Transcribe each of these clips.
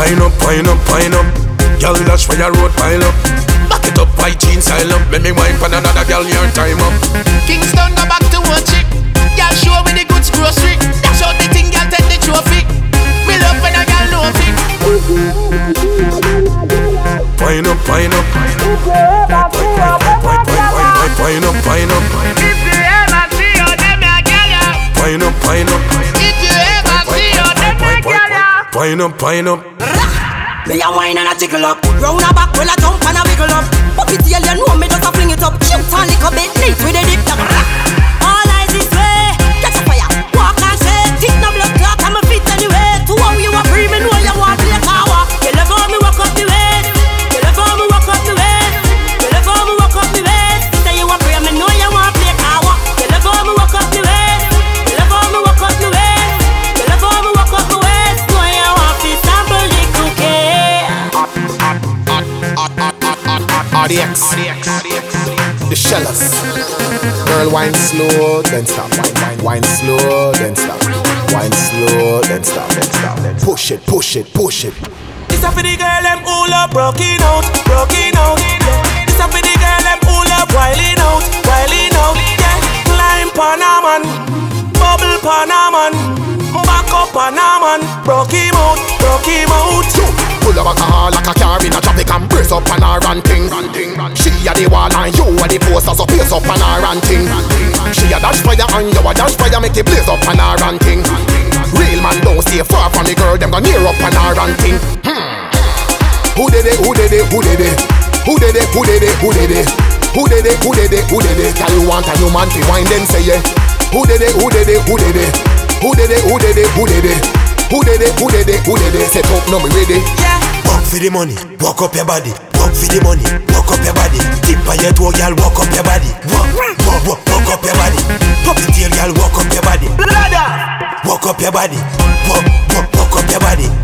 Pine up, pine up, pine up. Girl dash for your road pile up. Back it up, white jeans style up. Make me wine for another girl, your time up. Kingston go back to one chick. Girl show me the goods grocery. Dash out the thing, girl take the trophy. Me love when a girl know it. Pine up, pine up. Pine up, ya. Pine up, pine up. Me a wine and a jiggle up. Round a back, well a jump and a wiggle up. Buck it tail, you know me just a fling it up. Shoot and lick a bit, neat with a dip RDX. The shellers. Girl, wine slow, then stop. Wine, wine, wine slow, then stop. Wine slow, then stop, then stop. Then push it, push it, push it. This a for the girl them all up broken out, broken out. Yeah. This a for the girl them all up wilding out, wilding out. Yeah. Climb pan a man, bubble pan a man, back up pan a man. Broke him out, broke him out. Pull up a car like a car in a traffic and brace up on her ranting. She a the wall and you a the poster, so pace up on her ranting. She a dash fire and you a dash fire, make it blaze up on her ranting. Real man don't stay far from the girl, them go near up on her ranting. Hmm. Who did it? Who did it? Who did it? Who did it? Who did it? Who did it? Who did it? Who did it? Who did it? Tell you want a new man to wine, then say yeah. Who did it? Who did it? Who did it? Who did it? Who did it? Who did it? Who did it? Who did it? Who did it? Set up, no me ready. Yeah. For the money, walk up your body. Work for the money, walk up your body. Tip on your toe, girl, walk up your body. Walk, walk, walk, walk up your body. Pop the tail, girl, walk up your body. Walk up your body. Walk, walk, walk up your body.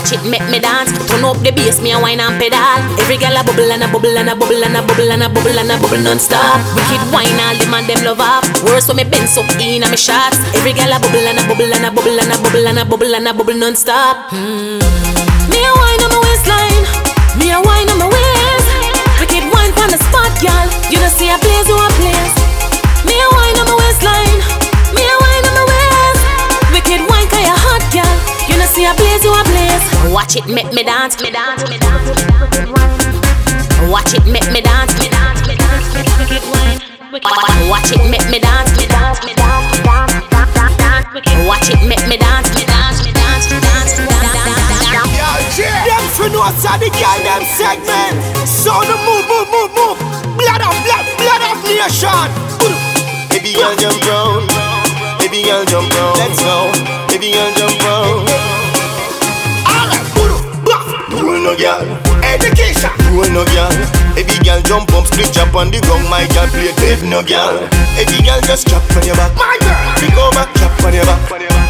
Watch it make me dance. Turn up the bass, me a wine and pedal. Every girl a bubble and a bubble and a bubble and a bubble and a bubble and a bubble non-stop. Wicked wine, all them and them love up. Worse when me bend so in a me shots. Every girl a bubble and a bubble and a bubble and a bubble and a bubble and a bubble non-stop. Hmm. Me a wine on my waistline. Me a wine on my waist. Wicked wine on the spot, girl. You don't see a Watch it, make me dance, me dance, me dance. Watch it, make me dance, me dance, me dance. Wicked wine. Watch it, make me dance, me dance, me dance, me dance, dance, dance, dance. Watch it, make me dance, me dance, me dance, me dance, me dance, dance, dance, dance. Them for no side the girl them segment. So the move, move, move, move. Blood of blood, Blahdaff Nation. Baby girl jump round, baby girl jump round. Let's go, baby girl jump round. Girl. Education, roll no girl. Baby girl jump up, split jump on the ground. My girl play baby no girl. Baby girl just chop on your back. My girl, pick over, chop on your back.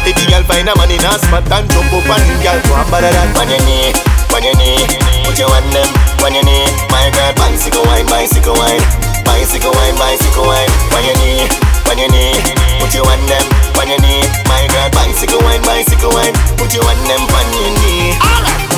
Baby girl find a man in a spot and jump up and girl go and bother that on your knee, on your knee. Put your hand them on your knee. My girl, bicycle wine, bicycle wine, bicycle wine, bicycle wine. On your knee, on your knee. Put your hand them on your knee. My girl, bicycle wine, bicycle wine. Put your hand them on your knee. Alright.